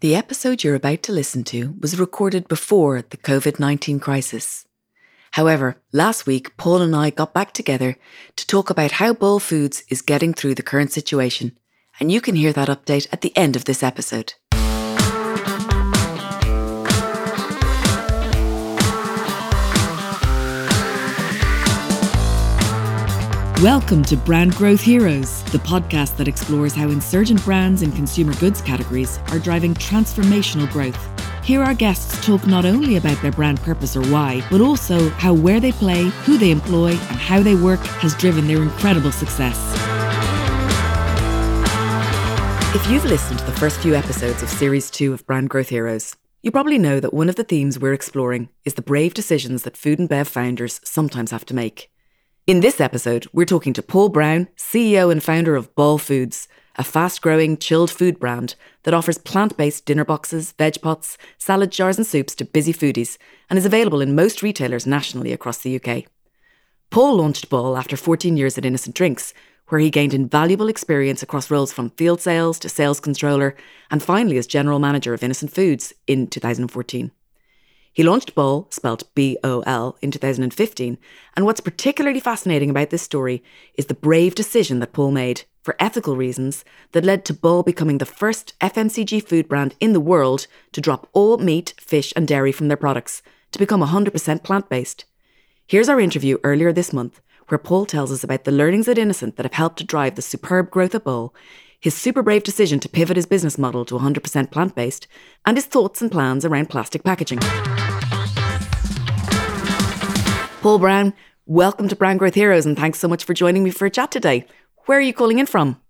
The episode you're about to listen to was recorded before the COVID 19 crisis. However, last week, Paul and I got back together to talk about how Bol Foods is getting through the current situation, and you can hear that update at the end of this episode. Welcome to Brand Growth Heroes, the podcast that explores how insurgent brands in consumer goods categories are driving transformational growth. Here, our guests talk not only about their brand purpose or why, but also how where they play, who they employ, and how they work has driven their incredible success. If you've listened to the first few episodes of Series 2 of Brand Growth Heroes, you probably know that one of the themes we're exploring is the brave decisions that food and bev founders sometimes have to make. In this episode, we're talking to Paul Brown, CEO and founder of Bol Foods, a fast growing chilled food brand that offers plant based dinner boxes, veg pots, salad jars, and soups to busy foodies and is available in most retailers nationally across the UK. Paul launched Bol after 14 years at Innocent Drinks, where he gained invaluable experience across roles from field sales to sales controller and finally as general manager of Innocent Foods in 2014. He launched Bol, spelt B O L, in 2015, and what's particularly fascinating about this story is the brave decision that Paul made, for ethical reasons, that led to Bol becoming the first FMCG food brand in the world to drop all meat, fish, and dairy from their products to become 100% plant based. Here's our interview earlier this month, where Paul tells us about the learnings at Innocent that have helped to drive the superb growth of Bol his super brave decision to pivot his business model to 100% plant based, and his thoughts and plans around plastic packaging. Paul Brown, welcome to Brand Growth Heroes, and thanks so much for joining me for a chat today. Where are you calling in from?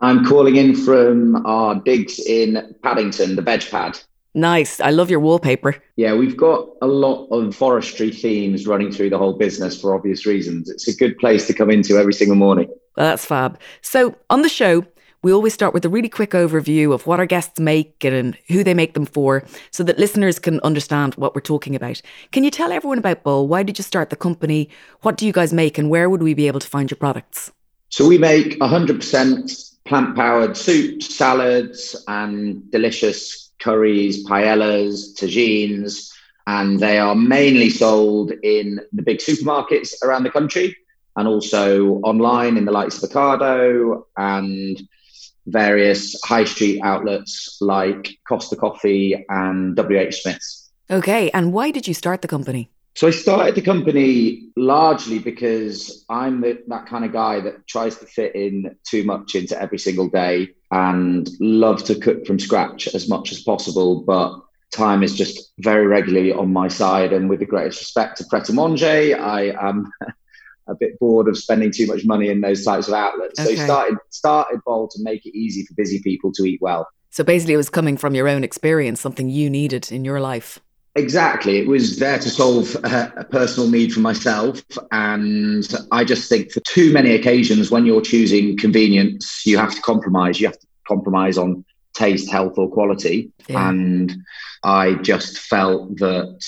I'm calling in from our digs in Paddington, the veg pad. Nice. I love your wallpaper. Yeah, we've got a lot of forestry themes running through the whole business for obvious reasons. It's a good place to come into every single morning. Well, that's fab. So, on the show, we always start with a really quick overview of what our guests make and who they make them for so that listeners can understand what we're talking about. Can you tell everyone about Bol? Why did you start the company? What do you guys make and where would we be able to find your products? So we make 100% plant powered soups, salads, and delicious curries, paellas, tagines. And they are mainly sold in the big supermarkets around the country and also online in the likes of Ocado and various high street outlets like Costa Coffee and WH Smith's. Okay, and why did you start the company? So I started the company largely because I'm the, that kind of guy that tries to fit in too much into every single day and love to cook from scratch as much as possible, but time is just very regularly on my side. And with the greatest respect to Pret a Manger, I am um, a bit bored of spending too much money in those types of outlets. Okay. So started started Bol to make it easy for busy people to eat well. So basically, it was coming from your own experience, something you needed in your life. Exactly. It was there to solve a, a, personal need for myself. And I just think for too many occasions, when you're choosing convenience, you have to compromise. You have to compromise on taste, health, or quality. Yeah. And I just felt that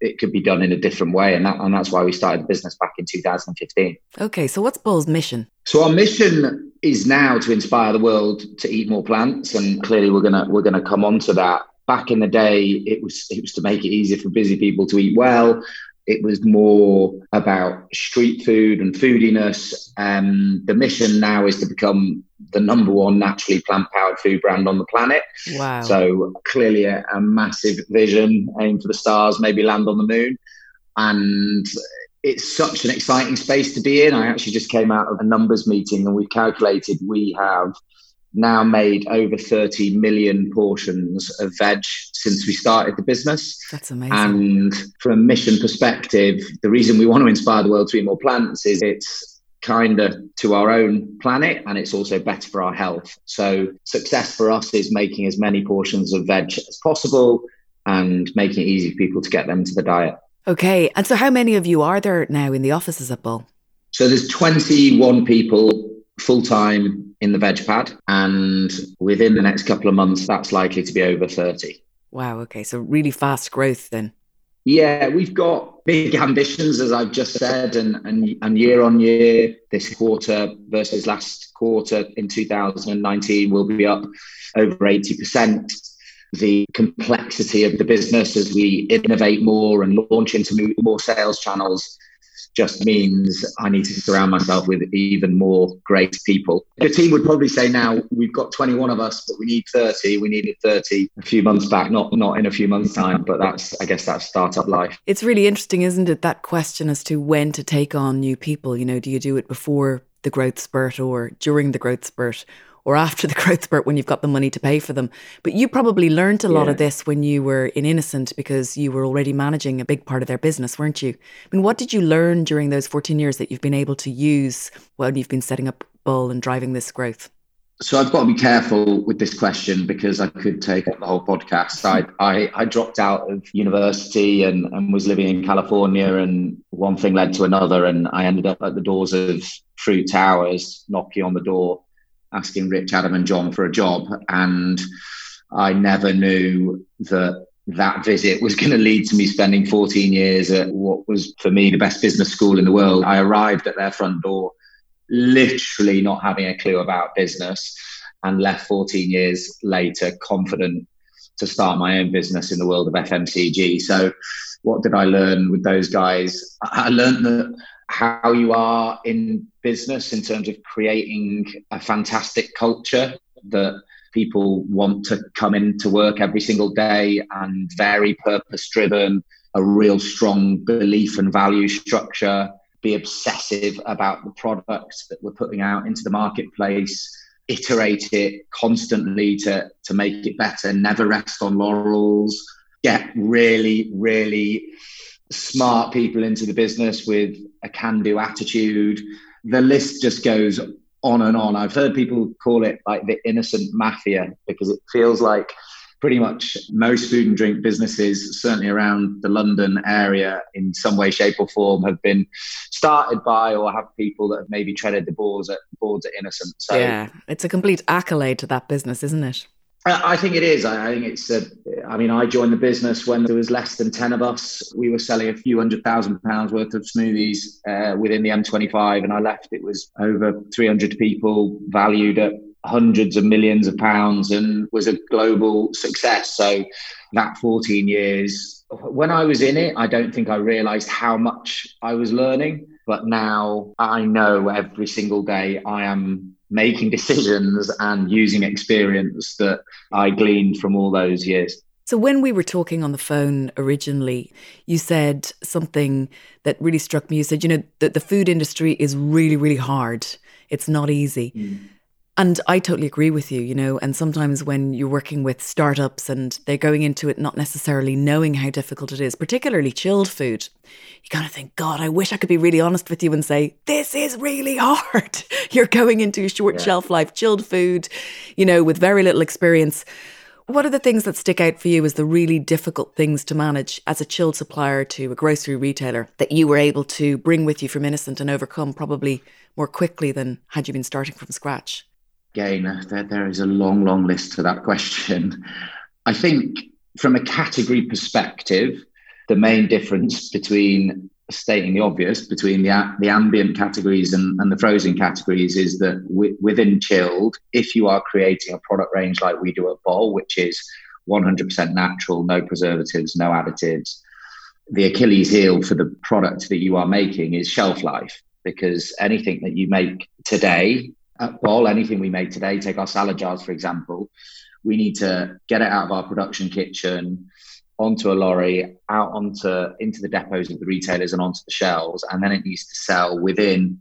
it could be done in a different way. And, that, and that's why we started the business back in 2015. Okay, so what's Bol's mission? So our mission is now to inspire the world to eat more plants, and clearly we're gonna we're gonna come on to that. Back in the day, it was it was to make it easier for busy people to eat well. It was more about street food and foodiness. And the mission now is to become the number one naturally plant powered food brand on the planet. Wow. So clearly a, a massive vision, aim for the stars, maybe land on the moon. And it's such an exciting space to be in. I actually just came out of a numbers meeting and we've calculated we have now made over 30 million portions of veg since we started the business. That's amazing. And from a mission perspective, the reason we want to inspire the world to eat more plants is it's kinder to our own planet and it's also better for our health. So, success for us is making as many portions of veg as possible and making it easy for people to get them to the diet. Okay. And so, how many of you are there now in the offices at Bol? So, there's 21 people full time in the veg pad. And within the next couple of months, that's likely to be over 30. Wow. Okay. So, really fast growth then. Yeah, we've got big ambitions, as I've just said, and, and, and year on year, this quarter versus last quarter in 2019 will be up over 80%. the complexity of the business as we innovate more and launch into more sales channels just means I need to surround myself with even more great people. The team would probably say now we've got 21 of us, but we need 30. We needed 30 a few months back, not not in a few months' time, but that's I guess that's startup life. It's really interesting, isn't it? That question as to when to take on new people. You know, do you do it before the growth spurt or during the growth spurt? Or after the growth spurt when you've got the money to pay for them. But you probably learned a lot yeah. of this when you were in Innocent because you were already managing a big part of their business, weren't you? I mean, what did you learn during those 14 years that you've been able to use when you've been setting up Bol and driving this growth? So I've got to be careful with this question because I could take up the whole podcast. I, I, I dropped out of university and, and was living in California, and one thing led to another, and I ended up at the doors of Fruit Towers, knocking on the door asking Rich, Adam, and John for a job. And I never knew that that visit was going to lead to me spending 14 years at what was for me the best business school in the world. I arrived at their front door literally not having a clue about business and left 14 years later confident to start my own business in the world of FMCG. So, what did I learn with those guys? I learned that how you are in business in terms of creating a fantastic culture that people want to come into work every single day and very purpose driven, a real strong belief and value structure, be obsessive about the products that we're putting out into the marketplace, iterate it constantly to, to make it better, never rest on laurels, get really, really smart people into the business with a can do attitude. The list just goes on and on. I've heard people call it like the innocent mafia because it feels like pretty much most food and drink businesses, certainly around the London area, in some way, shape, or form, have been started by or have people that have maybe treaded the boards at boards at Innocent. So yeah, it's a complete accolade to that business, isn't it? I think it is. I think it's. A, I mean, I joined the business when there was less than ten of us. We were selling a few hundred thousand pounds worth of smoothies uh, within the M25, and I left. It was over 300 people, valued at hundreds of millions of pounds, and was a global success. So that 14 years, when I was in it, I don't think I realised how much I was learning. But now I know every single day I am making decisions and using experience that I gleaned from all those years. So, when we were talking on the phone originally, you said something that really struck me. You said, you know, that the food industry is really, really hard. It's not easy. Mm. And I totally agree with you, you know. And sometimes when you're working with startups and they're going into it not necessarily knowing how difficult it is, particularly chilled food, you kind of think, God, I wish I could be really honest with you and say, this is really hard. you're going into a short yeah. shelf life, chilled food, you know, with very little experience. What are the things that stick out for you as the really difficult things to manage as a chilled supplier to a grocery retailer that you were able to bring with you from Innocent and overcome probably more quickly than had you been starting from scratch? Again, there, there is a long, long list to that question. I think from a category perspective, the main difference between stating the obvious between the, the ambient categories and, and the frozen categories is that w- within chilled, if you are creating a product range like we do at Bol, which is 100% natural, no preservatives, no additives, the Achilles heel for the product that you are making is shelf life because anything that you make today at Bol, anything we make today, take our salad jars, for example, we need to get it out of our production kitchen onto a lorry, out onto into the depots of the retailers and onto the shelves, and then it needs to sell within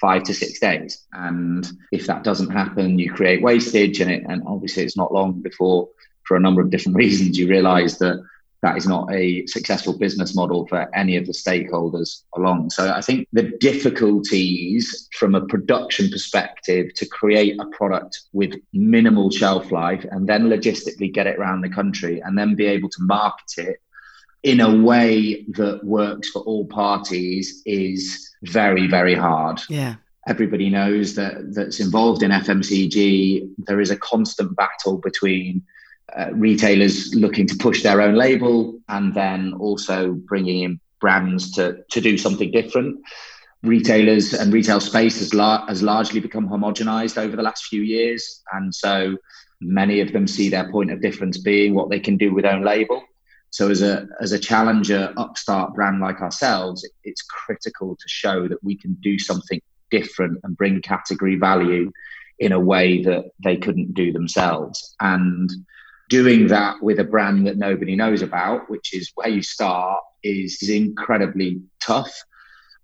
five to six days. And if that doesn't happen, you create wastage, and it, and obviously it's not long before, for a number of different reasons, you realise that that is not a successful business model for any of the stakeholders along. So I think the difficulties from a production perspective to create a product with minimal shelf life and then logistically get it around the country and then be able to market it in a way that works for all parties is very, very hard. Yeah everybody knows that that's involved in FMCG. There is a constant battle between uh, retailers looking to push their own label and then also bringing in brands to, to do something different. Retailers and retail space has, la- has largely become homogenized over the last few years. And so Many of them see their point of difference being what they can do with own label. So as a as a challenger upstart brand like ourselves, it's critical to show that we can do something different and bring category value in a way that they couldn't do themselves. And doing that with a brand that nobody knows about, which is where you start, is, is incredibly tough.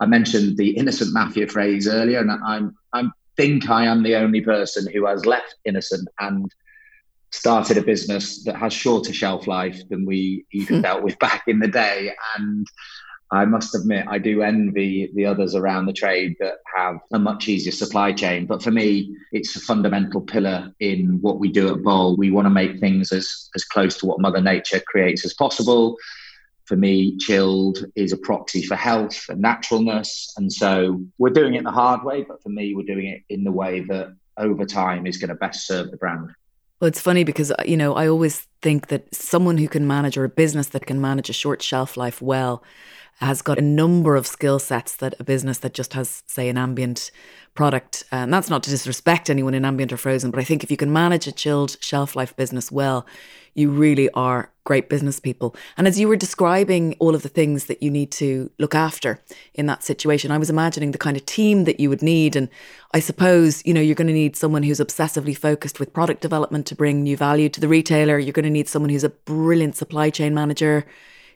I mentioned the innocent mafia phrase earlier, and I'm I think I am the only person who has left innocent and started a business that has shorter shelf life than we even hmm. dealt with back in the day. And I must admit, I do envy the others around the trade that have a much easier supply chain. But for me, it's a fundamental pillar in what we do at Bol. We want to make things as, as close to what Mother Nature creates as possible. For me, chilled is a proxy for health and naturalness. And so we're doing it the hard way, but for me, we're doing it in the way that over time is going to best serve the brand. Well, it's funny because, uh, you know, I always think that someone who can manage or a business that can manage a short shelf life well has got a number of skill sets that a business that just has, say, an ambient product, uh, and that's not to disrespect anyone in ambient or frozen, but I think if you can manage a chilled shelf life business well, you really are great business people. And as you were describing all of the things that you need to look after in that situation, I was imagining the kind of team that you would need. And I suppose, you know, you're going to need someone who's obsessively focused with product development to bring new value to the retailer. You're going to need someone who's a brilliant supply chain manager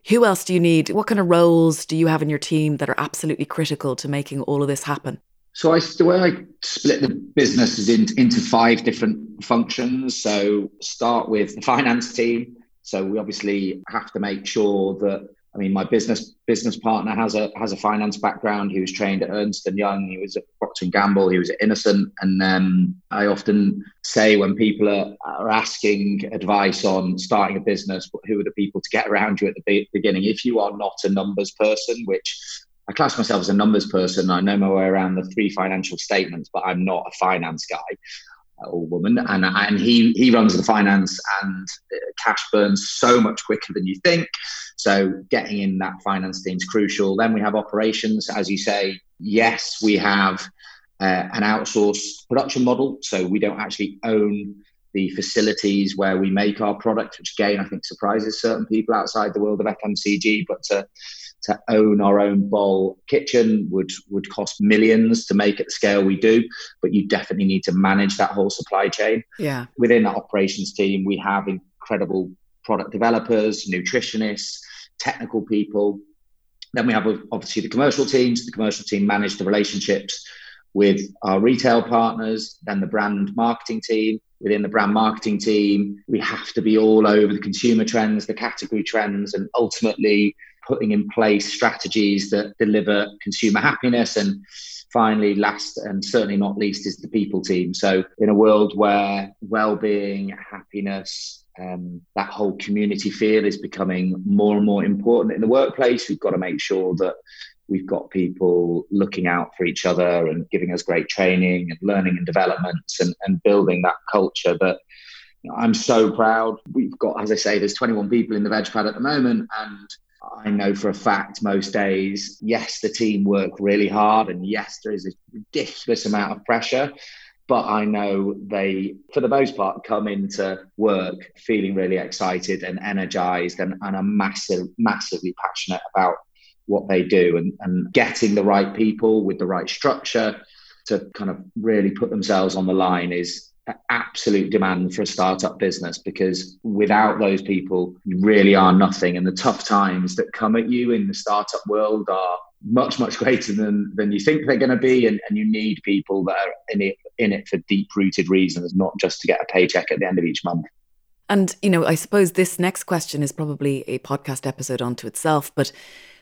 who else do you need? What kind of roles do you have in your team that are absolutely critical to making all of this happen? So I, the way I split the business is in, into five different functions. So start with the finance team. So we obviously have to make sure that I mean, my business business partner has a has a finance background. He was trained at Ernst and Young. He was at Procter and Gamble. He was at Innocent. And um, I often say when people are, are asking advice on starting a business, who are the people to get around you at the beginning? If you are not a numbers person, which I class myself as a numbers person, I know my way around the three financial statements, but I'm not a finance guy or woman, and and he he runs the finance, and uh, cash burns so much quicker than you think. So getting in that finance team is crucial. Then we have operations, as you say. Yes, we have uh, an outsourced production model, so we don't actually own the facilities where we make our product, which again I think surprises certain people outside the world of FMCG. But to to own our own Bol kitchen would would cost millions to make at the scale we do, but you definitely need to manage that whole supply chain. Yeah. Within that operations team, we have incredible product developers, nutritionists, technical people. Then we have obviously the commercial teams. The commercial team manage the relationships with our retail partners, then the brand marketing team. Within the brand marketing team, we have to be all over the consumer trends, the category trends, and ultimately putting in place strategies that deliver consumer happiness and finally last and certainly not least is the people team so in a world where well-being happiness um, that whole community feel is becoming more and more important in the workplace we've got to make sure that we've got people looking out for each other and giving us great training and learning and developments and, and building that culture that I'm so proud. We've got, as I say, there's 21 people in the veg pad at the moment, and I know for a fact most days, yes, the team work really hard, and yes, there is a ridiculous amount of pressure. But I know they, for the most part, come into work feeling really excited and energized and, and are massive, massively passionate about what they do and, and getting the right people with the right structure to kind of really put themselves on the line is absolute demand for a startup business because without those people, you really are nothing. And the tough times that come at you in the startup world are much, much greater than, than you think they're going to be. And, and you need people that are in it, in it for deep rooted reasons, not just to get a paycheck at the end of each month. And, you know, I suppose this next question is probably a podcast episode unto itself, but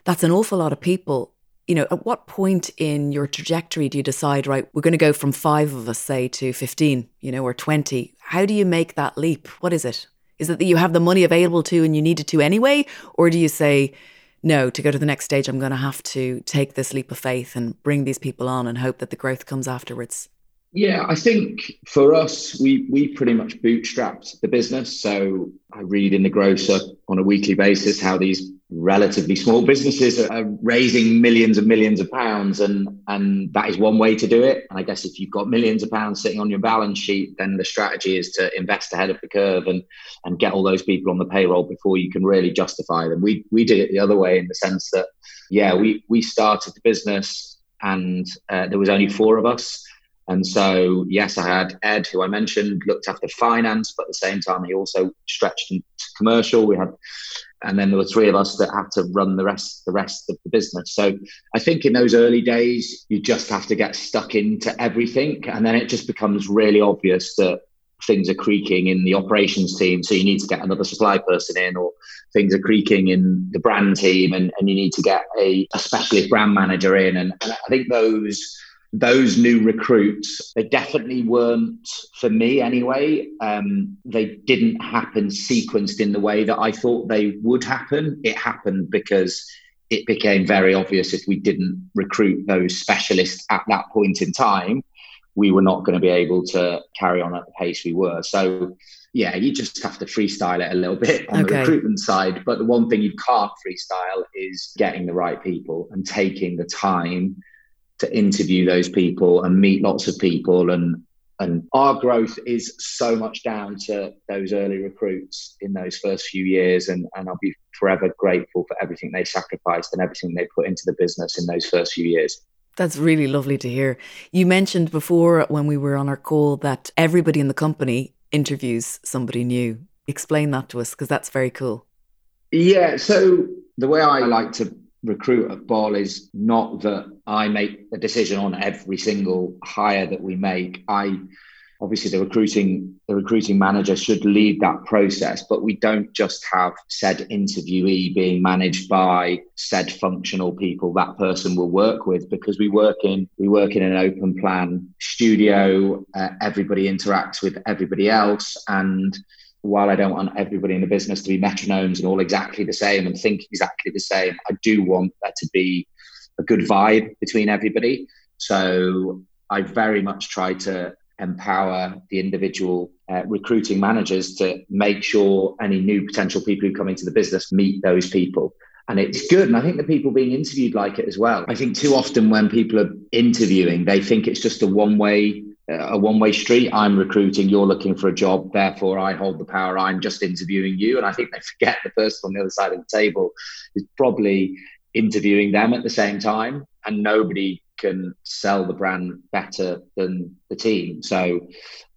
that's an awful lot of people you know, at what point in your trajectory do you decide, right, we're going to go from five of us, say, to 15, you know, or 20? How do you make that leap? What is it? Is it that you have the money available to and you need it to anyway? Or do you say, no, to go to the next stage, I'm going to have to take this leap of faith and bring these people on and hope that the growth comes afterwards? Yeah, I think for us, we we pretty much bootstrapped the business. So I read in the grocer on a weekly basis how these relatively small businesses are raising millions and millions of pounds and and that is one way to do it. And i guess if you've got millions of pounds sitting on your balance sheet then the strategy is to invest ahead of the curve and and get all those people on the payroll before you can really justify them. We we did it the other way in the sense that yeah we we started the business and uh, there was only four of us and so, yes, I had Ed, who I mentioned, looked after finance, but at the same time, he also stretched into commercial. We had, and then there were three of us that had to run the rest, the rest of the business. So, I think in those early days, you just have to get stuck into everything, and then it just becomes really obvious that things are creaking in the operations team. So you need to get another supply person in, or things are creaking in the brand team, and, and you need to get a, a specialist brand manager in. And, and I think those those new recruits, they definitely weren't, for me anyway, um, they didn't happen sequenced in the way that I thought they would happen. It happened because it became very obvious if we didn't recruit those specialists at that point in time, we were not going to be able to carry on at the pace we were. So, yeah, you just have to freestyle it a little bit on okay. the recruitment side. But the one thing you can't freestyle is getting the right people and taking the time to interview those people and meet lots of people. And and our growth is so much down to those early recruits in those first few years. And, and i'll be forever grateful for everything they sacrificed and everything they put into the business in those first few years. That's really lovely to hear. You mentioned before when we were on our call that everybody in the company interviews somebody new. Explain that to us because that's very cool. Yeah so the way i like to recruit at Bol is not that I make a decision on every single hire that we make. I obviously the recruiting the recruiting manager should lead that process, but we don't just have said interviewee being managed by said functional people that person will work with because we work in we work in an open plan studio. Uh, everybody interacts with everybody else and while I don't want everybody in the business to be metronomes and all exactly the same and think exactly the same, I do want there to be a good vibe between everybody. So I very much try to empower the individual uh, recruiting managers to make sure any new potential people who come into the business meet those people. And it's good. And I think the people being interviewed like it as well. I think too often when people are interviewing, they think it's just a one way Uh, a one way street. I'm recruiting, you're looking for a job, therefore I hold the power. I'm just interviewing you. And I think they forget the person on the other side of the table is probably interviewing them at the same time. And nobody can sell the brand better than the team. So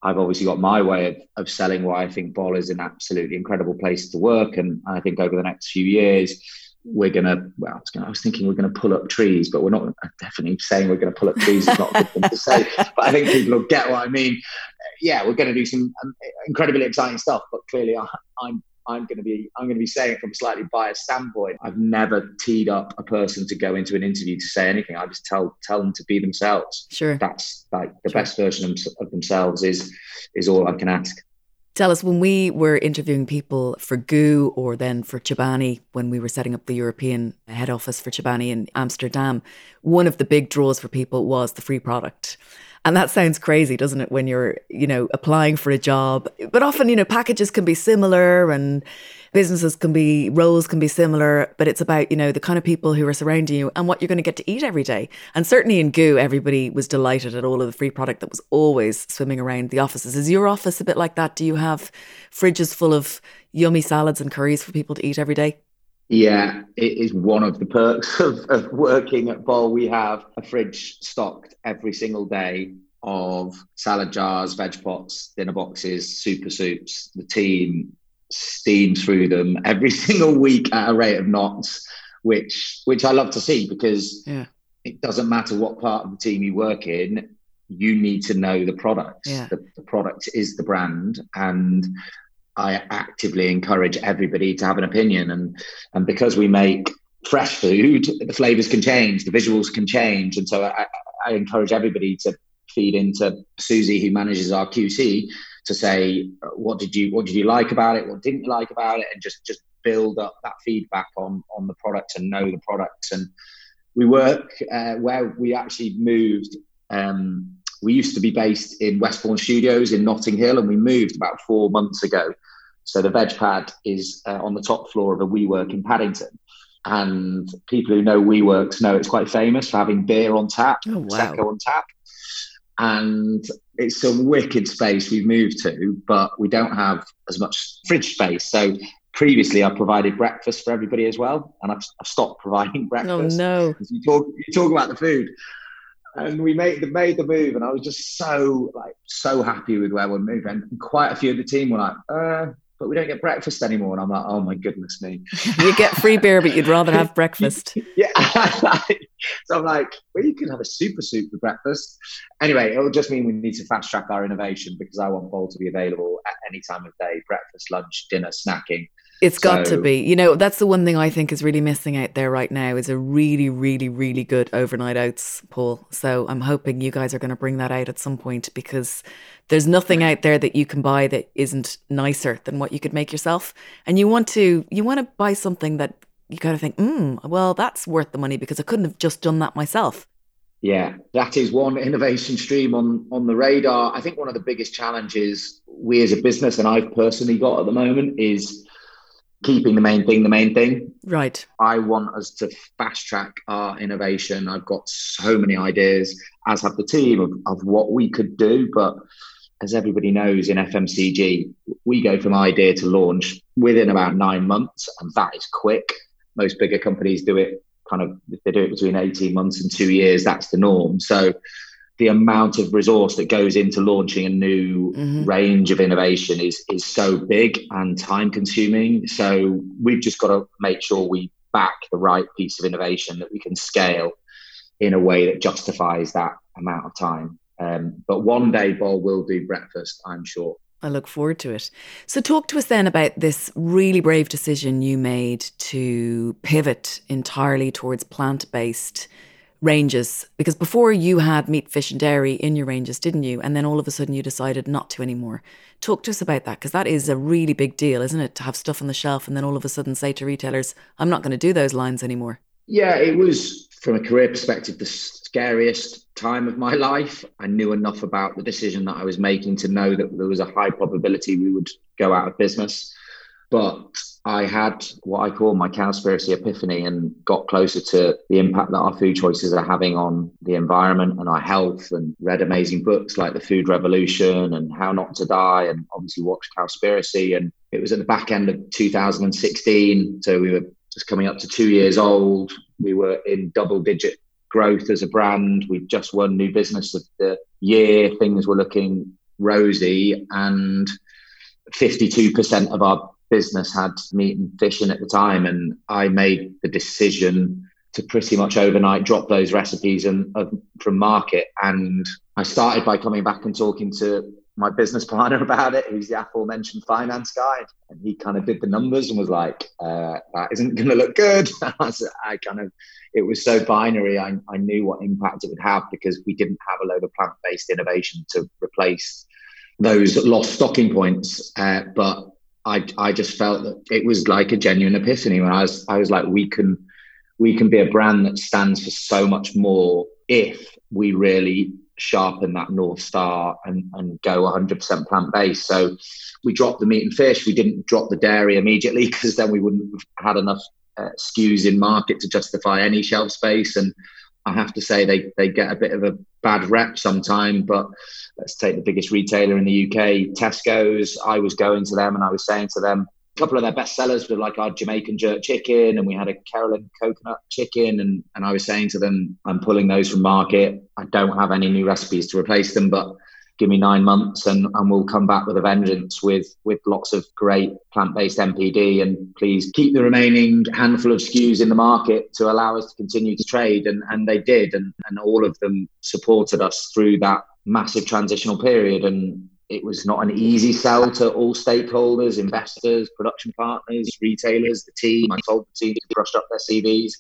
I've obviously got my way of, of selling why I think Bol is an absolutely incredible place to work. And I think over the next few years, we're to, well, I was, gonna, I was, thinking we're to pull up trees, but we're not definitely saying we're to pull up trees. It's not a good thing to say, but I think people will get what I mean. Yeah, we're to do some um, incredibly exciting stuff, but clearly I, I'm I'm going to be I'm going to be saying it from a slightly biased standpoint. I've never teed up a person to go into an interview to say anything. I just tell tell them to be themselves. Sure, that's like the sure. best version of themselves is is all I can ask. Tell us when we were interviewing people for GU or then for Chobani, when we were setting up the European head office for Chobani in Amsterdam, one of the big draws for people was the free product. And that sounds crazy, doesn't it, when you're, you know, applying for a job? But often, you know, packages can be similar and businesses can be, roles can be similar, but it's about, you know, the kind of people who are surrounding you and what you're going to get to eat every day. And certainly in GU, everybody was delighted at all of the free product that was always swimming around the offices. Is your office a bit like that? Do you have fridges full of yummy salads and curries for people to eat every day? Yeah, it is one of the perks of, of working at Bol. We have a fridge stocked every single day of salad jars, veg pots, dinner boxes, super soups. The team steams through them every single week at a rate of knots, which which I love to see because yeah. it doesn't matter what part of the team you work in, you need to know the product. Yeah. The, the product is the brand, and I actively encourage everybody to have an opinion. And and because we make fresh food, the flavors can change, the visuals can change, and so I, I encourage everybody to feed into Susie, who manages our QC, to say what did you what did you like about it, what didn't you like about it, and just just build up that feedback on on the product and know the products. And we work uh, where we actually moved. Um, we used to be based in Westbourne Studios in Notting Hill, and we moved about four months ago So the veg pad is uh, on the top floor of a WeWork in Paddington. And people who know WeWorks know it's quite famous for having beer on tap, oh, wow. on tap. And it's a wicked space we've moved to, but we don't have as much fridge space. So previously I provided breakfast for everybody as well, and I've, I've stopped providing oh, breakfast. Oh no! You talk, you talk about the food, and we made the made the move, and I was just so like so happy with where we're moving. And quite a few of the team were like, uh, "But we don't get breakfast anymore," and I'm like, "Oh my goodness me!" you get free beer, but you'd rather have breakfast. yeah, so I'm like, "Well, you can have a super soup for breakfast." Anyway, it'll just mean we need to fast track our innovation because I want Bol to be available at any time of day: breakfast, lunch, dinner, snacking. It's got so, to be. You know, that's the one thing I think is really missing out there right now is a really, really, really good overnight oats, Paul. So I'm hoping you guys are going to bring that out at some point because there's nothing out there that you can buy that isn't nicer than what you could make yourself. And you want to you want to buy something that you kind of think, hmm, well, that's worth the money because I couldn't have just done that myself. Yeah, that is one innovation stream on on the radar. I think one of the biggest challenges we as a business and I've personally got at the moment is keeping the main thing the main thing. Right. I want us to fast track our innovation. I've got so many ideas, as have the team, of, of what we could do. But as everybody knows in FMCG, we go from idea to launch within about nine months, and that is quick. Most bigger companies do it kind of, if they do it between 18 months and two years, that's the norm. So the amount of resource that goes into launching a new mm-hmm. range of innovation is is so big and time consuming. So we've just got to make sure we back the right piece of innovation that we can scale in a way that justifies that amount of time. Um, but one day, Bol will do breakfast, I'm sure. I look forward to it. So, talk to us then about this really brave decision you made to pivot entirely towards plant based ranges because before you had meat, fish, and dairy in your ranges, didn't you? And then all of a sudden you decided not to anymore. Talk to us about that because that is a really big deal, isn't it? To have stuff on the shelf and then all of a sudden say to retailers, I'm not going to do those lines anymore. Yeah, it was from a career perspective the scariest time of my life. I knew enough about the decision that I was making to know that there was a high probability we would go out of business. But I had what I call my cowspiracy epiphany and got closer to the impact that our food choices are having on the environment and our health and read amazing books like The Food Revolution and How Not to Die and obviously watched Cowspiracy. And it was at the back end of 2016. So we were just coming up to two years old. We were in double digit growth as a brand. We'd just won new business of the year. Things were looking rosy and 52% of our business had meat and fish in at the time, and I made the decision to pretty much overnight drop those recipes and uh, from market. And I started by coming back and talking to my business partner about it, who's the aforementioned finance guy, and he kind of did the numbers and was like, uh, "That isn't going to look good." I kind of, it was so binary. I, I knew what impact it would have because we didn't have a load of plant-based innovation to replace those lost stocking points. Uh, but I I just felt that it was like a genuine epiphany when I was I was like we can we can be a brand that stands for so much more if we really sharpen that north star and, and go 100% plant based. So we dropped the meat and fish. We didn't drop the dairy immediately because then we wouldn't have had enough uh, in market to justify any shelf space. And I have to say they they get a bit of a bad rep sometime. But let's take the biggest retailer in the UK, Tesco's. I was going to them and I was saying to them, a couple of their best sellers were like our Jamaican jerk chicken, and we had a Keralan coconut chicken. And, and I was saying to them, I'm pulling those from market. I don't have any new recipes to replace them, but give me nine months and, and we'll come back with a vengeance with with lots of great plant-based NPD and please keep the remaining handful of SKUs in the market to allow us to continue to trade. And and they did. And, and all of them supported us through that massive transitional period. And it was not an easy sell to all stakeholders, investors, production partners, retailers, the team. I told the team to brush up their CVs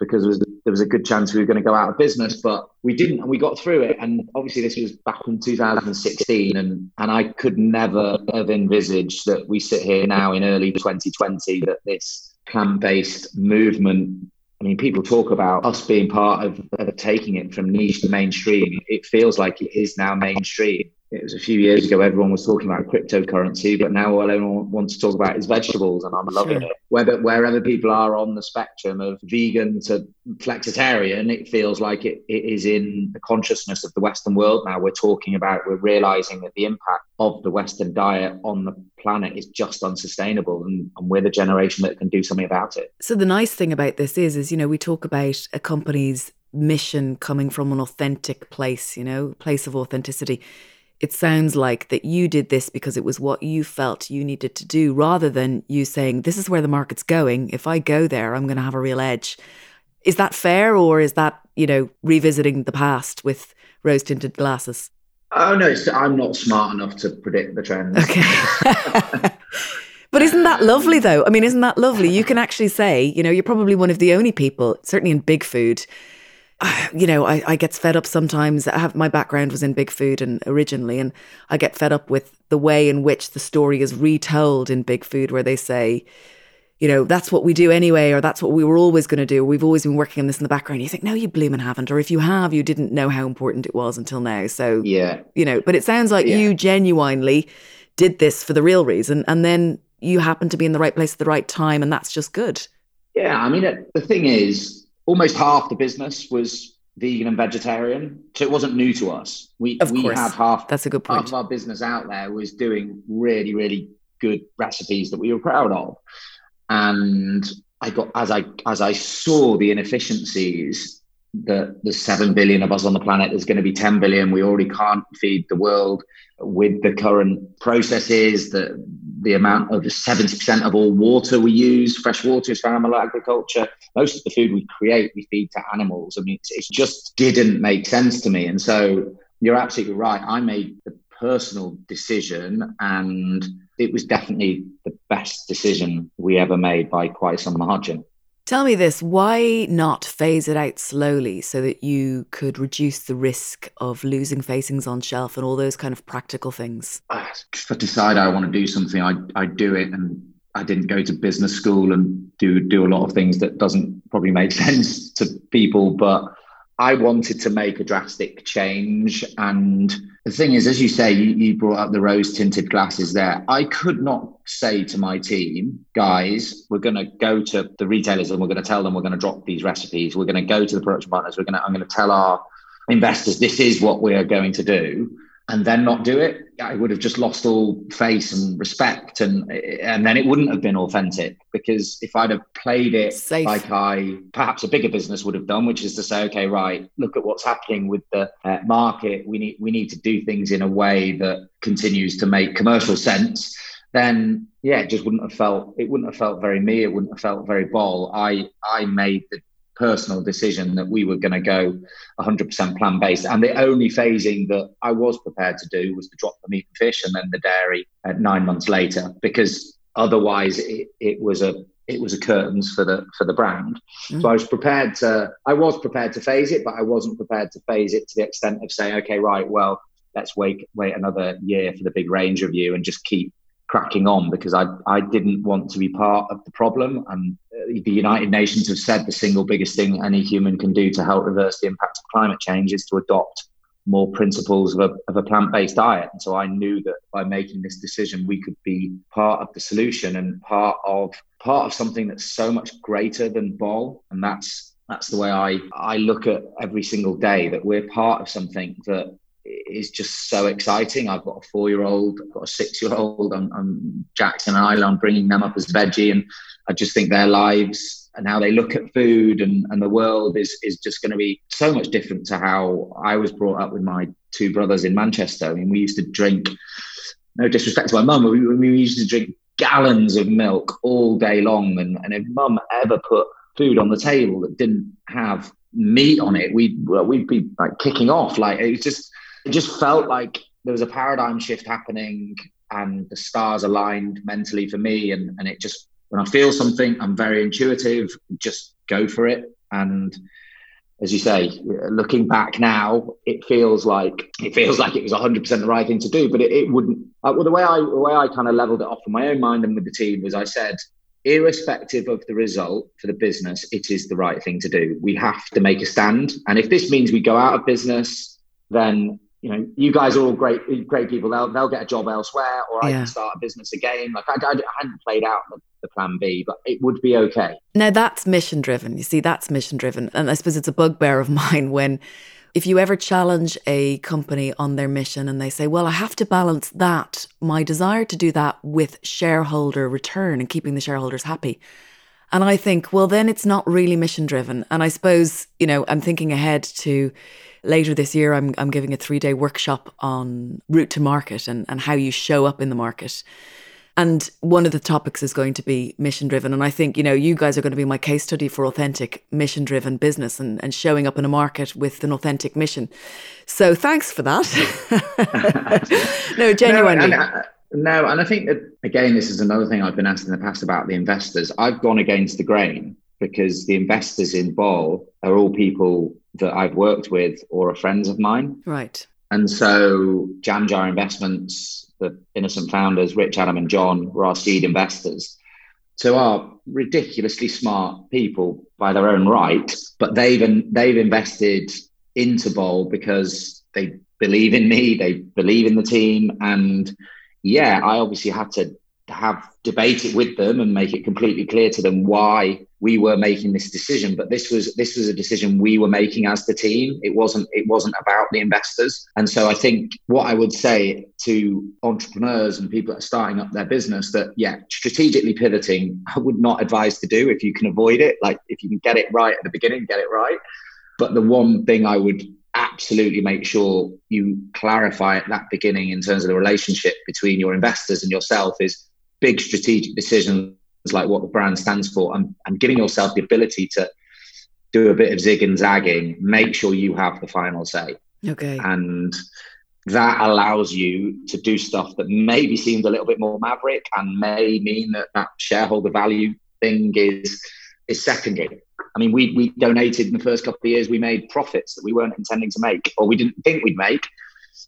because there was, there was a good chance we were going to go out of business, but we didn't, and we got through it. And obviously, this was back in 2016, and and I could never have envisaged that we sit here now in early 2020 that this plant-based movement. I mean, people talk about us being part of, of taking it from niche to mainstream. It feels like it is now mainstream. It was a few years ago, everyone was talking about cryptocurrency, but now all everyone wants to talk about is vegetables, and I'm loving sure. it. Whether wherever people are on the spectrum of vegan to flexitarian, it feels like it, it is in the consciousness of the Western world now. We're talking about, we're realizing that the impact of the Western diet on the planet is just unsustainable, and, and we're the generation that can do something about it. So the nice thing about this is, is you know, we talk about a company's mission coming from an authentic place, you know, place of authenticity. It sounds like that you did this because it was what you felt you needed to do rather than you saying, This is where the market's going. If I go there, I'm going to have a real edge. Is that fair or is that, you know, revisiting the past with rose tinted glasses? Oh, no, I'm not smart enough to predict the trends. Okay. But isn't that lovely though? I mean, isn't that lovely? You can actually say, you know, you're probably one of the only people, certainly in big food, you know, I, I get fed up sometimes. I have my background was in big food and originally, and I get fed up with the way in which the story is retold in big food, where they say, you know, that's what we do anyway, or that's what we were always going to do. We've always been working on this in the background. You think, no, you blooming haven't, or if you have, you didn't know how important it was until now. So yeah, you know, but it sounds like yeah. you genuinely did this for the real reason, and then you happen to be in the right place at the right time, and that's just good. Yeah, I mean, the thing is, almost half the business was vegan and vegetarian. So it wasn't new to us. We of we course. had half that's a good point. Half of our business out there was doing really, really good recipes that we were proud of. And I got as I as I saw the inefficiencies that there's seven billion of us on the planet, there's going to be 10 billion. We already can't feed the world with the current processes, the the amount of 70% of all water we use, fresh water is for animal agriculture. Most of the food we create, we feed to animals. I mean, it just didn't make sense to me. And so you're absolutely right. I made the personal decision, and it was definitely the best decision we ever made by quite some margin. Tell me this why not phase it out slowly so that you could reduce the risk of losing facings on shelf and all those kind of practical things? If I decide I want to do something, I, I do it. And I didn't go to business school and do, do a lot of things that doesn't probably make sense to people. But I wanted to make a drastic change. And the thing is, as you say, you, you brought up the rose tinted glasses there. I could not say to my team, guys, we're going to go to the retailers and we're going to tell them we're going to drop these recipes. We're going to go to the production partners. We're going to, I'm going to tell our investors this is what we are going to do and then not do it, I would have just lost all face and respect, and and then it wouldn't have been authentic. Because if I'd have played it Safe. like I perhaps a bigger business would have done, which is to say, okay, right, look at what's happening with the uh, market. We need we need to do things in a way that continues to make commercial sense. Then yeah, it just wouldn't have felt it wouldn't have felt very me. It wouldn't have felt very Bol. I I made the personal decision that we were going to go 100% plant based. And the only phasing that I was prepared to do was to drop the meat and fish and then the dairy at nine months later, because otherwise it, it was a it was a curtains for the for the brand. Mm. So I was prepared to I was prepared to phase it, but I wasn't prepared to phase it to the extent of saying, okay, right, well, let's wait wait another year for the big range review and just keep cracking on because I I didn't want to be part of the problem and uh, the United Nations have said the single biggest thing any human can do to help reverse the impact of climate change is to adopt more principles of a, of a plant-based diet. And so I knew that by making this decision, we could be part of the solution and part of part of something that's so much greater than Bol. And that's that's the way I, I look at every single day that we're part of something that is just so exciting. I've got a four-year-old, I've got a six-year-old. I'm, I'm Jackson and Isla. I'm bringing them up as veggie, and I just think their lives and how they look at food and, and the world is is just going to be so much different to how I was brought up with my two brothers in Manchester. I mean, we used to drink. No disrespect to my mum, we, we used to drink gallons of milk all day long, and, and if mum ever put food on the table that didn't have meat on it, we'd we'd be like kicking off. Like it just it just felt like there was a paradigm shift happening and the stars aligned mentally for me and, and it just when I feel something, I'm very intuitive, just go for it. And as you say, looking back now, it feels like it feels like it was 100% the right thing to do, but it, it wouldn't. Uh, well, the way I the way I kind of leveled it off in my own mind and with the team was I said, irrespective of the result for the business, it is the right thing to do. We have to make a stand, and if this means we go out of business, then you know, you guys are all great, great people. They'll they'll get a job elsewhere, or I yeah. can start a business again. Like I, I, hadn't played out the, the, plan B, but it would be okay. Now that's mission driven. You see, that's mission driven, and I suppose it's a bugbear of mine when. If you ever challenge a company on their mission and they say, Well, I have to balance that, my desire to do that with shareholder return and keeping the shareholders happy. And I think, well, then it's not really mission driven. And I suppose, you know, I'm thinking ahead to later this year, I'm, I'm giving a three day workshop on route to market and, and how you show up in the market. And one of the topics is going to be mission driven. And I think, you know, you guys are going to be my case study for authentic mission driven business and, and showing up in a market with an authentic mission. So thanks for that. no, genuinely. No, and, uh, no, and I think that, again, this is another thing I've been asked in the past about the investors. I've gone against the grain because the investors in Bol are all people that I've worked with or are friends of mine. Right. And so Jam Jar Investments, the innocent founders, Rich, Adam, and John, were our seed investors. So are ridiculously smart people by their own right, but they've they've invested into Bol because they believe in me, they believe in the team, and yeah, I obviously had to have debate it with them and make it completely clear to them why we were making this decision but this was this was a decision we were making as the team. It wasn't it wasn't about the investors. And so i think what i would say to entrepreneurs and people that are starting up their business that yeah strategically pivoting i would not advise to do if you can avoid it. Like if you can get it right at the beginning get it right. But the one thing i would absolutely make sure you clarify at that beginning in terms of the relationship between your investors and yourself is big strategic decisions like what the brand stands for and, and giving yourself the ability to do a bit of zig and zagging, make sure you have the final say. Okay. And that allows you to do stuff that maybe seems a little bit more maverick and may mean that that shareholder value thing is is secondary. I mean, we we donated in the first couple of years. We made profits that we weren't intending to make, or we didn't think we'd make,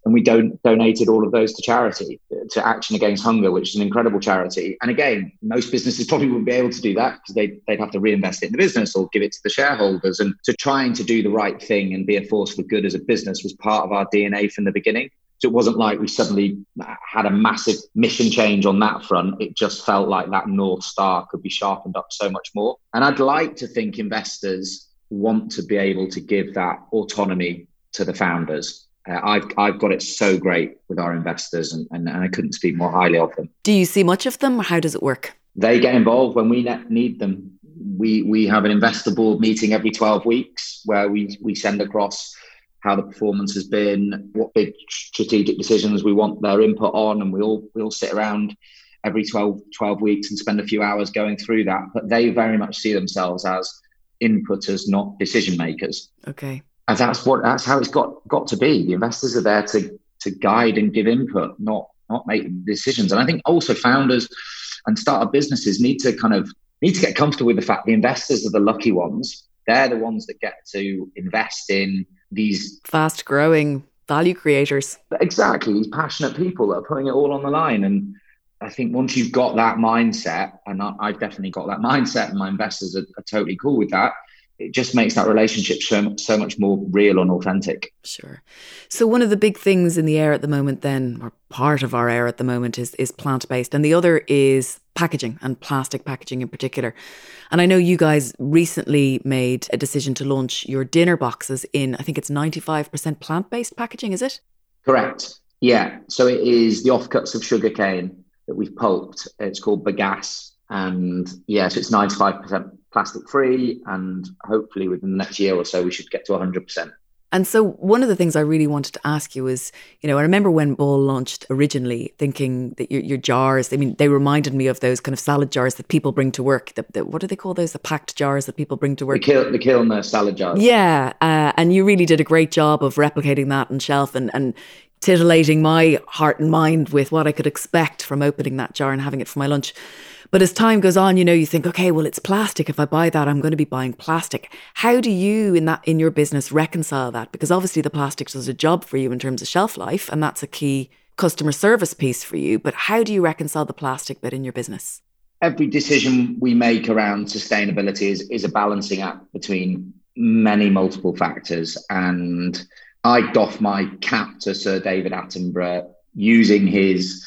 and we don't donated all of those to charity to action against hunger which is an incredible charity and again most businesses probably wouldn't be able to do that because they, they'd have to reinvest it in the business or give it to the shareholders and so trying to do the right thing and be a force for good as a business was part of our dna from the beginning so it wasn't like we suddenly had a massive mission change on that front. It just felt like that North Star could be sharpened up so much more. And I'd like to think investors want to be able to give that autonomy to the founders uh, I've I've got it so great with our investors, and, and, and, I couldn't speak more highly of them. Do you see much of them, or how does it work? They get involved when we need them. We we have an investor board meeting every twelve weeks where we we send across how the performance has been, what big strategic decisions we want their input on, and we all we all sit around every 12, 12 weeks and spend a few hours going through that. But they very much see themselves as inputters, not decision makers. Okay and that's what that's how it's got got to be. The investors are there to to guide and give input, not not make decisions. And I think also founders and startup businesses need to kind of need to get comfortable with the fact the investors are the lucky ones. They're the ones that get to invest in these fast growing value creators. Exactly, these passionate people that are putting it all on the line. And I think once you've got that mindset, and I, have definitely got that mindset, and my investors are, are totally cool with that it just makes that relationship so, so much more real and authentic. Sure. So one of the big things in the air at the moment then, or part of our air at the moment is is plant-based and the other is packaging and plastic packaging in particular. And I know you guys recently made a decision to launch your dinner boxes in I think it's 95% plant-based packaging, is it? Correct. Yeah. So it is the offcuts of sugarcane that we've pulped. It's called bagasse and yeah, so it's 95% plastic free. And hopefully within the next year or so, we should get to 100%. And so, one of the things I really wanted to ask you is, you know, I remember when Bol launched originally, thinking that your, your jars, I mean, they reminded me of those kind of salad jars that people bring to work. The, the, what do they call those? The packed jars that people bring to work. The, Kil- the Kilner salad jars. Yeah. Uh, and you really did a great job of replicating that on shelf and, and titillating my heart and mind with what I could expect from opening that jar and having it for my lunch. But as time goes on, you know, you think, okay, well, it's plastic. If I buy that, I'm going to be buying plastic. How do you in that in your business reconcile that? Because obviously the plastic does a job for you in terms of shelf life, and that's a key customer service piece for you. But how do you reconcile the plastic bit in your business? Every decision we make around sustainability is, is a balancing act between many multiple factors. And I doff my cap to Sir David Attenborough using his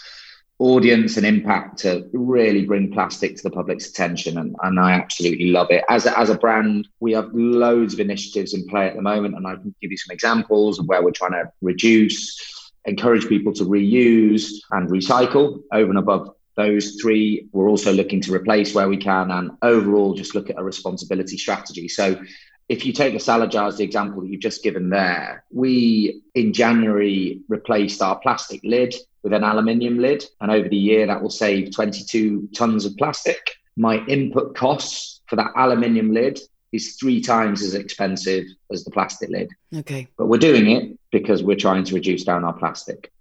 audience and impact to really bring plastic to the public's attention and, and I absolutely love it. As a, as a brand, we have loads of initiatives in play at the moment and I can give you some examples of where we're trying to reduce, encourage people to reuse and recycle over and above those three. We're also looking to replace where we can and overall just look at a responsibility strategy. So if you take the salad jars, the example that you've just given there, we in January replaced our plastic lid with an aluminium lid. And over the year, that will save 22 tons of plastic. My input costs for that aluminium lid is three times as expensive as the plastic lid. Okay. But we're doing it because we're trying to reduce down our plastic.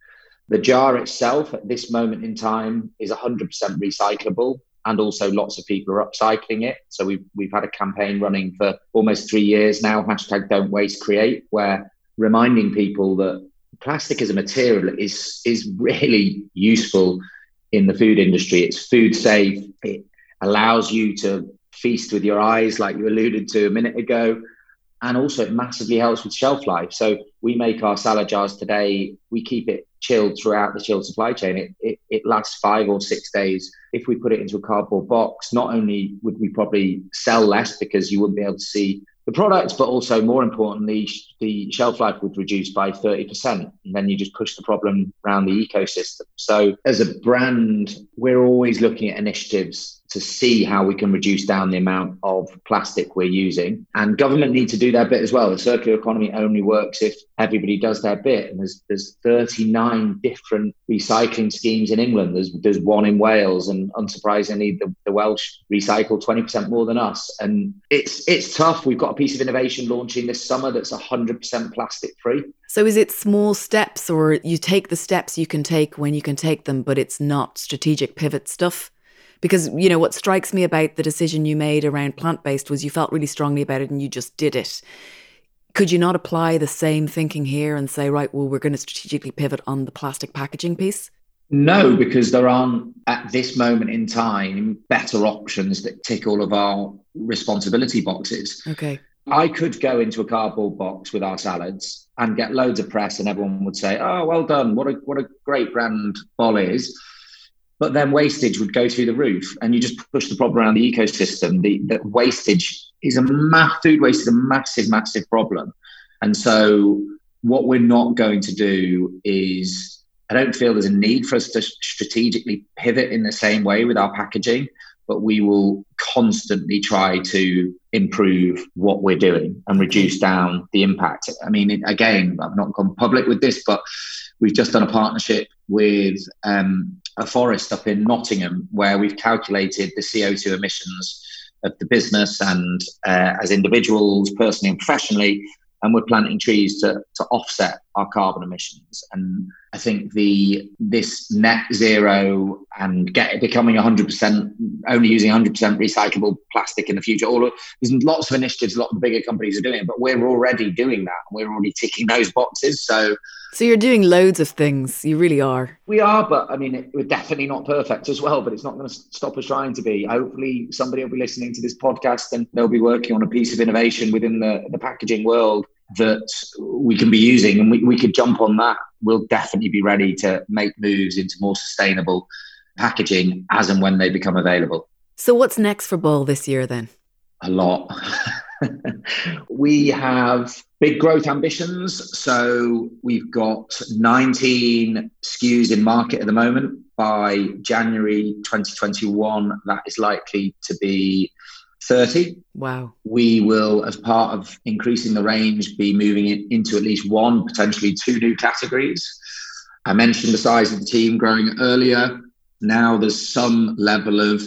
The jar itself at this moment in time is 100% recyclable and also lots of people are upcycling it. So we've we've had a campaign running for almost three years now. Hashtag Don't Waste Create, where reminding people that plastic as a material is is really useful in the food industry. It's food safe. It allows you to feast with your eyes, like you alluded to a minute ago and also it massively helps with shelf life. So we make our salad jars today. We keep it chilled throughout the chilled supply chain. It, it, it, lasts five or six days. If we put it into a cardboard box, not only would we probably sell less because you wouldn't be able to see the products, but also more importantly, the shelf life would reduce by 30%. And then you just push the problem around the ecosystem. So as a brand, we're always looking at initiatives to see how we can reduce down the amount of plastic we're using. And government need to do their bit as well. The circular economy only works if everybody does their bit. And there's there's 39 different recycling schemes in England. There's there's one in Wales, and unsurprisingly, the, the Welsh recycle 20% more than us. And it's it's tough. We've got a piece of innovation launching this summer that's 100% plastic free. So is it small steps, or you take the steps you can take when you can take them, but it's not strategic pivot stuff? Because, you know, what strikes me about the decision you made around plant based was you felt really strongly about it and you just did it. Could you not apply the same thinking here and say, right, well, we're going to strategically pivot on the plastic packaging piece? No, because there aren't at this moment in time better options that tick all of our responsibility boxes. Okay. I could go into a cardboard box with our salads and get loads of press, and everyone would say, "Oh, well done! What a what a great brand Bol is." but then wastage would go through the roof and you just push the problem around the ecosystem the, the wastage is a ma- food waste is a massive massive problem and so what we're not going to do is i don't feel there's a need for us to strategically pivot in the same way with our packaging but we will constantly try to improve what we're doing and reduce down the impact. I mean again i've not gone public with this but we've just done a partnership with um, a forest up in Nottingham where we've calculated the CO2 emissions of the business and uh, as individuals, personally and professionally, and we're planting trees to, to offset our carbon emissions. And I think the this net zero and get becoming 100% only using 100% recyclable plastic in the future. All of, there's lots of initiatives, a lot of the bigger companies are doing it, but we're already doing that. And we're already ticking those boxes. So so you're doing loads of things. You really are. We are, but I mean, it, we're definitely not perfect as well. But it's not going to stop us trying to be. Hopefully, somebody will be listening to this podcast and they'll be working on a piece of innovation within the, the packaging world that we can be using, and we, we could jump on that. We'll definitely be ready to make moves into more sustainable packaging as and when they become available. So, what's next for Bol this year then? A lot. we have big growth ambitions. So we've got 19 SKUs in market at the moment. By January 2021, that is likely to be 30. Wow. We will, as part of increasing the range, be moving it into at least one, potentially two new categories. I mentioned the size of the team growing earlier. Now there's some level of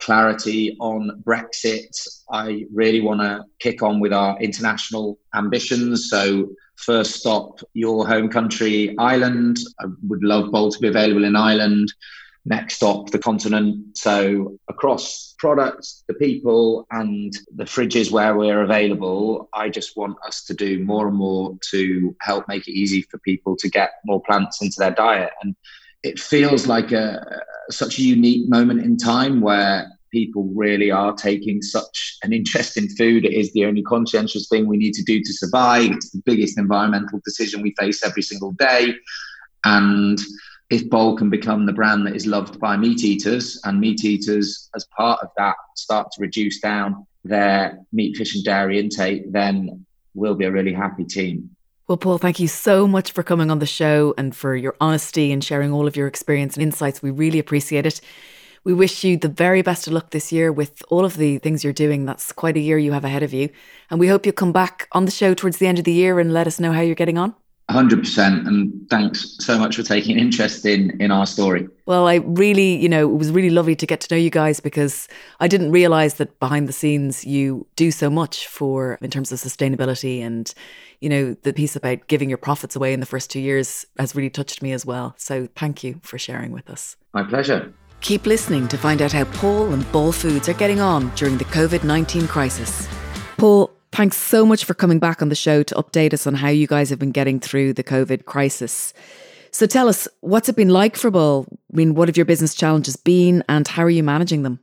clarity on Brexit. I really want to kick on with our international ambitions. So, first stop, your home country, Ireland. I would love Bol to be available in Ireland. Next stop, the continent. So, across products, the people, and the fridges where we're available, I just want us to do more and more to help make it easy for people to get more plants into their diet. And it feels like a such a unique moment in time where people really are taking such an interest in food. It is the only conscientious thing we need to do to survive. It's the biggest environmental decision we face every single day. And if Bol can become the brand that is loved by meat eaters, and meat eaters, as part of that, start to reduce down their meat, fish, and dairy intake, then we'll be a really happy team. Well, Paul, thank you so much for coming on the show and for your honesty and sharing all of your experience and insights. We really appreciate it. We wish you the very best of luck this year with all of the things you're doing. That's quite a year you have ahead of you. And we hope you'll come back on the show towards the end of the year and let us know how you're getting on. 100% and thanks so much for taking interest in in our story. Well i really you know it was really lovely to get to know you guys because i didn't realize that behind the scenes you do so much for in terms of sustainability and you know the piece about giving your profits away in the first two years has really touched me as well. So thank you for sharing with us. My pleasure. Keep listening to find out how paul and Bol foods are getting on during the covid-19 crisis. Paul Thanks so much for coming back on the show to update us on how you guys have been getting through the COVID crisis. So tell us, what's it been like for Bol? I mean, what have your business challenges been and how are you managing them?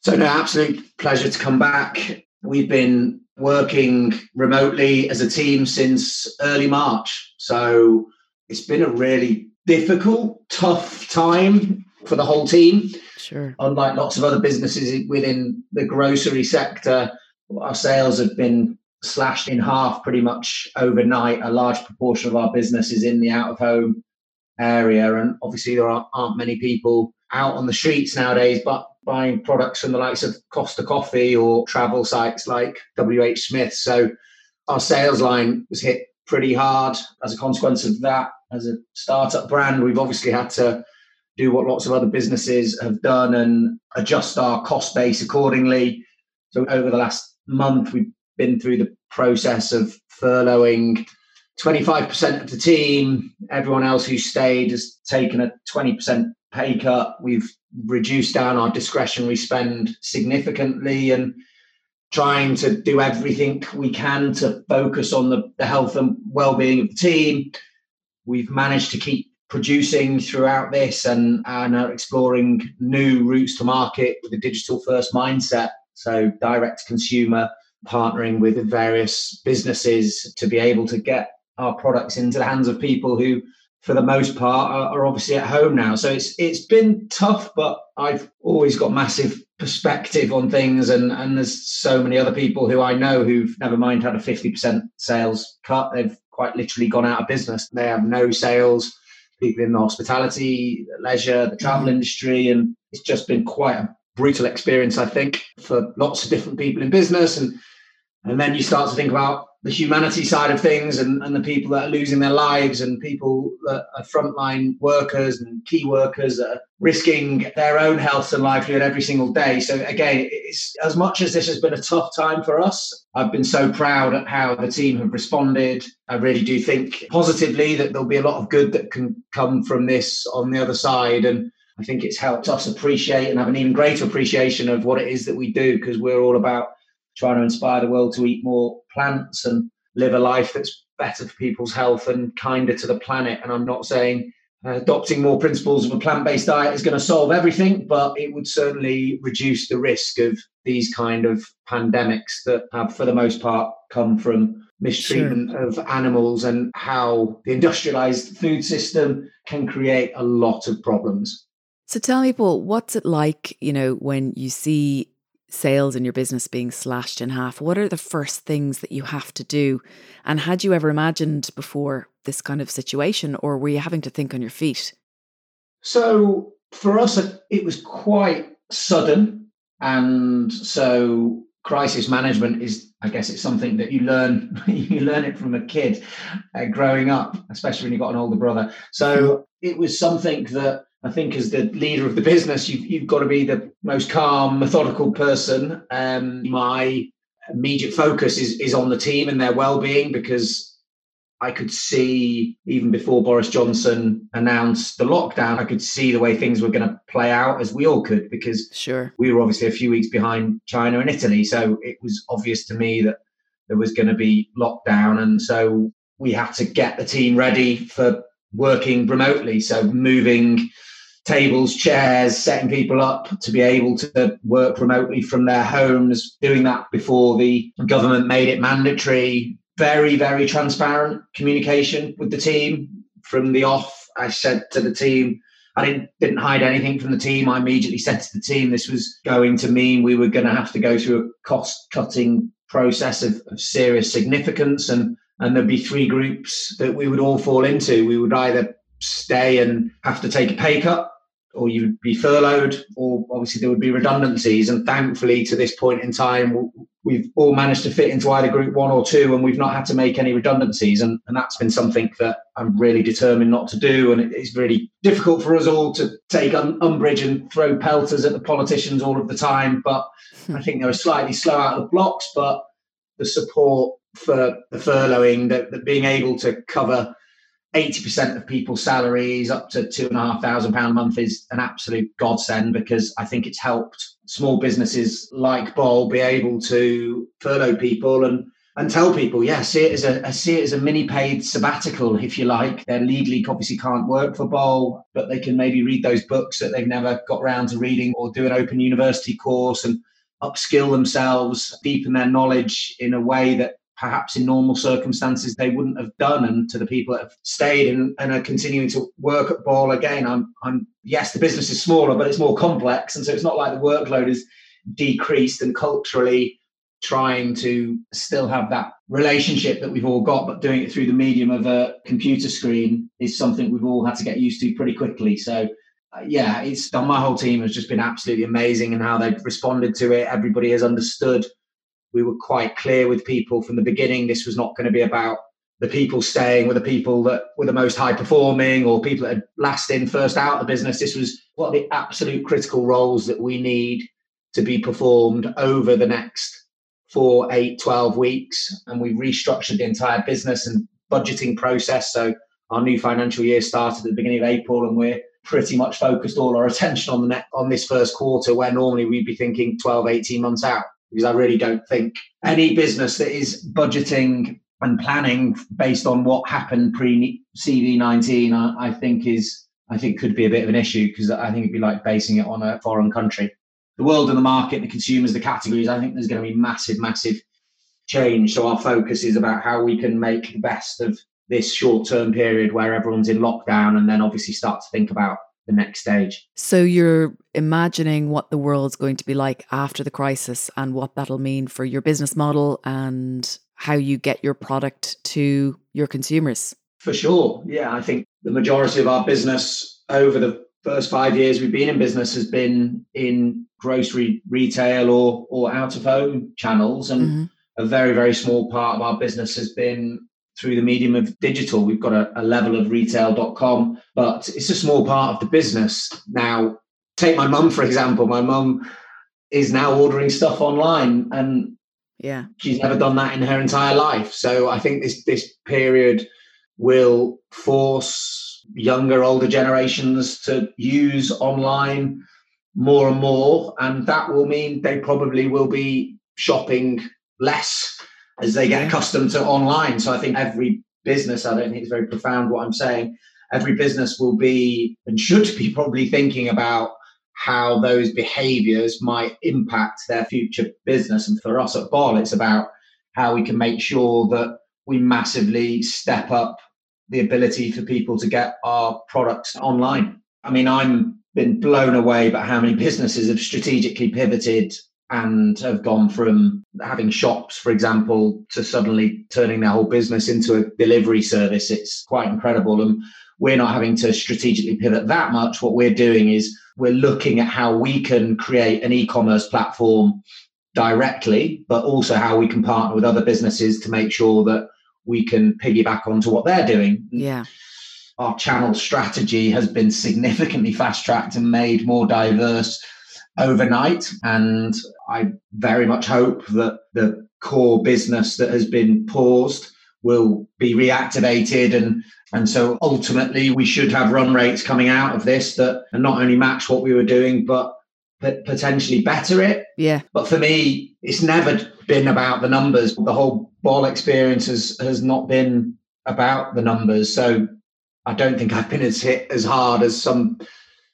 So, no, absolute pleasure to come back. We've been working remotely as a team since early March. So, it's been a really difficult, tough time for the whole team. Sure. Unlike lots of other businesses within the grocery sector, our sales have been slashed in half pretty much overnight. A large proportion of our business is in the out of home area. And obviously, there aren't, many people out on the streets nowadays, but buying products from the likes of Costa Coffee or travel sites like WH Smith. So our sales line was hit pretty hard as a consequence of that. As a startup brand, we've obviously had to do what lots of other businesses have done and adjust our cost base accordingly. So over the last month, we've been through the process of furloughing 25% of the team. Everyone else who stayed has taken a 20% pay cut. We've reduced down our discretionary spend significantly and trying to do everything we can to focus on the, the health and well-being of the team. We've managed to keep producing throughout this and, and are exploring new routes to market with a digital first mindset so direct consumer, partnering with various businesses to be able to get our products into the hands of people who for the most part are, are, obviously at home now. So it's it's been tough but i've always got massive perspective on things and and there's so many other people who i know who've never mind had a 50% sales cut they've quite literally gone out of business. They have no sales. People in the hospitality leisure the travel mm. industry and it's just been quite a brutal experience, I think, for lots of different people in business. And and then you start to think about the humanity side of things and, and the people that are losing their lives and people that are frontline workers and key workers that are risking their own health and livelihood every single day. So again, it's as much as this has been a tough time for us, I've been so proud at how the team have responded. I really do think positively that there'll be a lot of good that can come from this on the other side. And I think it's helped us appreciate and have an even greater appreciation of what it is that we do because we're all about trying to inspire the world to eat more plants and live a life that's better for people's health and kinder to the planet. And I'm not saying uh, adopting more principles of a plant based diet is going to solve everything, but it would certainly reduce the risk of these kind of pandemics that have, for the most part, come from mistreatment sure. of animals and how the industrialized food system can create a lot of problems. So tell me, Paul, what's it like, you know, when you see sales in your business being slashed in half? What are the first things that you have to do? And had you ever imagined before this kind of situation, or were you having to think on your feet? So for us, it was quite sudden. And so crisis management is i guess it's something that you learn you learn it from a kid uh, growing up especially when you've got an older brother so it was something that I think as the leader of the business, you've, you've got to be the most calm, methodical person. Um, my immediate focus is, is on the team and their well-being because I could see even before Boris Johnson announced the lockdown, I could see the way things were going to play out as we all could because sure we were obviously a few weeks behind China and Italy. So it was obvious to me that there was going to be lockdown. And so we had to get the team ready for working remotely. So moving tables, chairs, setting people up to be able to work remotely from their homes, doing that before the government made it mandatory. Very, very transparent communication with the team from the off. I said to the team, I didn't didn't hide anything from the team. I immediately said to the team this was going to mean we were going to have to go through a cost cutting process of, of serious significance and and there'd be three groups that we would all fall into. We would either stay and have to take a pay cut or you would be furloughed, or obviously there would be redundancies. And thankfully, to this point in time, we've all managed to fit into either group one or two, and we've not had to make any redundancies. And, and that's been something that I'm really determined not to do. And it's really difficult for us all to take un- umbrage and throw pelters at the politicians all of the time. But I think they were slightly slow out of the blocks, but the support for the furloughing, that, that being able to cover 80% of people's salaries up to two and a half thousand pound a month is an absolute godsend because I think it's helped small businesses like Bol be able to furlough people and and tell people, yeah, see it as a see it as a mini paid sabbatical, if you like. They're legally obviously can't work for Bol, but they can maybe read those books that they've never got around to reading or do an open university course and upskill themselves, deepen their knowledge in a way that perhaps in normal circumstances they wouldn't have done. And to the people that have stayed and, and are continuing to work at Bol again, I'm, I'm yes, the business is smaller, but it's more complex, and so it's not like the workload is decreased and culturally trying to still have that relationship that we've all got, but doing it through the medium of a computer screen is something we've all had to get used to pretty quickly. So. Uh, yeah, it's my whole team has just been absolutely amazing and how they've responded to it. Everybody has understood we were quite clear with people from the beginning this was not going to be about the people staying were the people that were the most high performing or people that had last in first out of the business. This was what the absolute critical roles that we need to be performed over the next four eight 12 weeks. And we restructured the entire business and budgeting process. So our new financial year started at the beginning of april and we're pretty much focused all our attention on the net on this first quarter where normally we'd be thinking 12 18 months out because I really don't think any business that is budgeting and planning based on what happened pre CV19, I, I think is I think could be a bit of an issue because I think it'd be like basing it on a foreign country. The world and the market, the consumers, the categories, I think there's going to be massive, massive change. So our focus is about how we can make the best of this short term period where everyone's in lockdown and then obviously start to think about the next stage. So you're imagining what the world's going to be like after the crisis and what that'll mean for your business model and how you get your product to your consumers. For sure. Yeah, I think the majority of our business over the first 5 years we've been in business has been in grocery retail or or out of home channels and mm-hmm. a very very small part of our business has been through the medium of digital. We've got a, a level of retail.com, but it's a small part of the business. Now, take my mum, for example. My mum is now ordering stuff online and yeah, she's never done that in her entire life. So I think this this period will force younger, older generations to use online more and more. And that will mean they probably will be shopping less as they get accustomed to online. So I think every business, I don't think it's very profound what I'm saying, every business will be and should be probably thinking about how those behaviors might impact their future business. And for us at Bol, it's about how we can make sure that we massively step up the ability for people to get our products online. I mean, I'm been blown away by how many businesses have strategically pivoted and have gone from having shops, for example, to suddenly turning their whole business into a delivery service. It's quite incredible. And we're not having to strategically pivot that much. What we're doing is we're looking at how we can create an e commerce platform directly, but also how we can partner with other businesses to make sure that we can piggyback onto what they're doing. Yeah. Our channel strategy has been significantly fast tracked and made more diverse overnight. And I very much hope that the core business that has been paused will be reactivated and and so ultimately we should have run rates coming out of this that not only match what we were doing but potentially better it. Yeah. But for me it's never been about the numbers. The whole Bol experience has has not been about the numbers. So i don't think i've been as hit as hard as some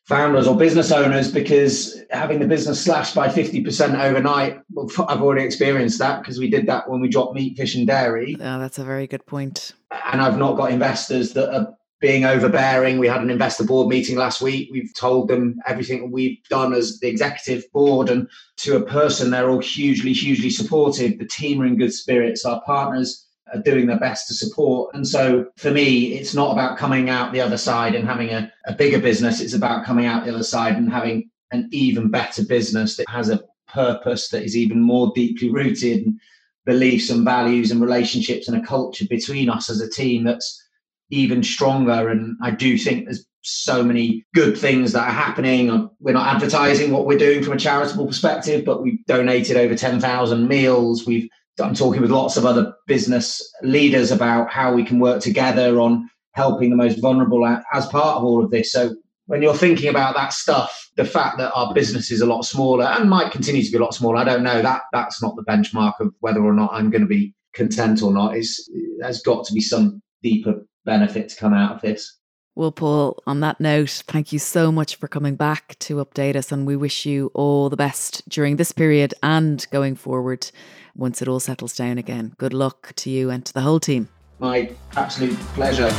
founders or business owners because having the business slashed by 50% overnight, I've already experienced that because we did that when we dropped meat, fish, and dairy. Oh, that's a very good point. And I've not got investors that are being overbearing. We had an investor board meeting last week. We've told them everything we've done as the executive board, and to a person, they're all hugely, hugely supportive. The team are in good spirits. Our partners doing their best to support. And so for me, it's not about coming out the other side and having a, a bigger business. It's about coming out the other side and having an even better business that has a purpose that is even more deeply rooted and beliefs and values and relationships and a culture between us as a team that's even stronger. And I do think there's so many good things that are happening. Uh, we're not advertising what we're doing from a charitable perspective, but we've donated over 10,000 meals. We've I'm talking with lots of other business leaders about how we can work together on helping the most vulnerable as part of all of this. So when you're thinking about that stuff, the fact that our business is a lot smaller and might continue to be a lot smaller, I don't know that that's not the benchmark of whether or not I'm going to be content or not. Is there's got to be some deeper benefit to come out of this. Well, Paul, on that note, thank you so much for coming back to update us, and we wish you all the best during this period and going forward once it all settles down again. Good luck to you and to the whole team. My absolute pleasure.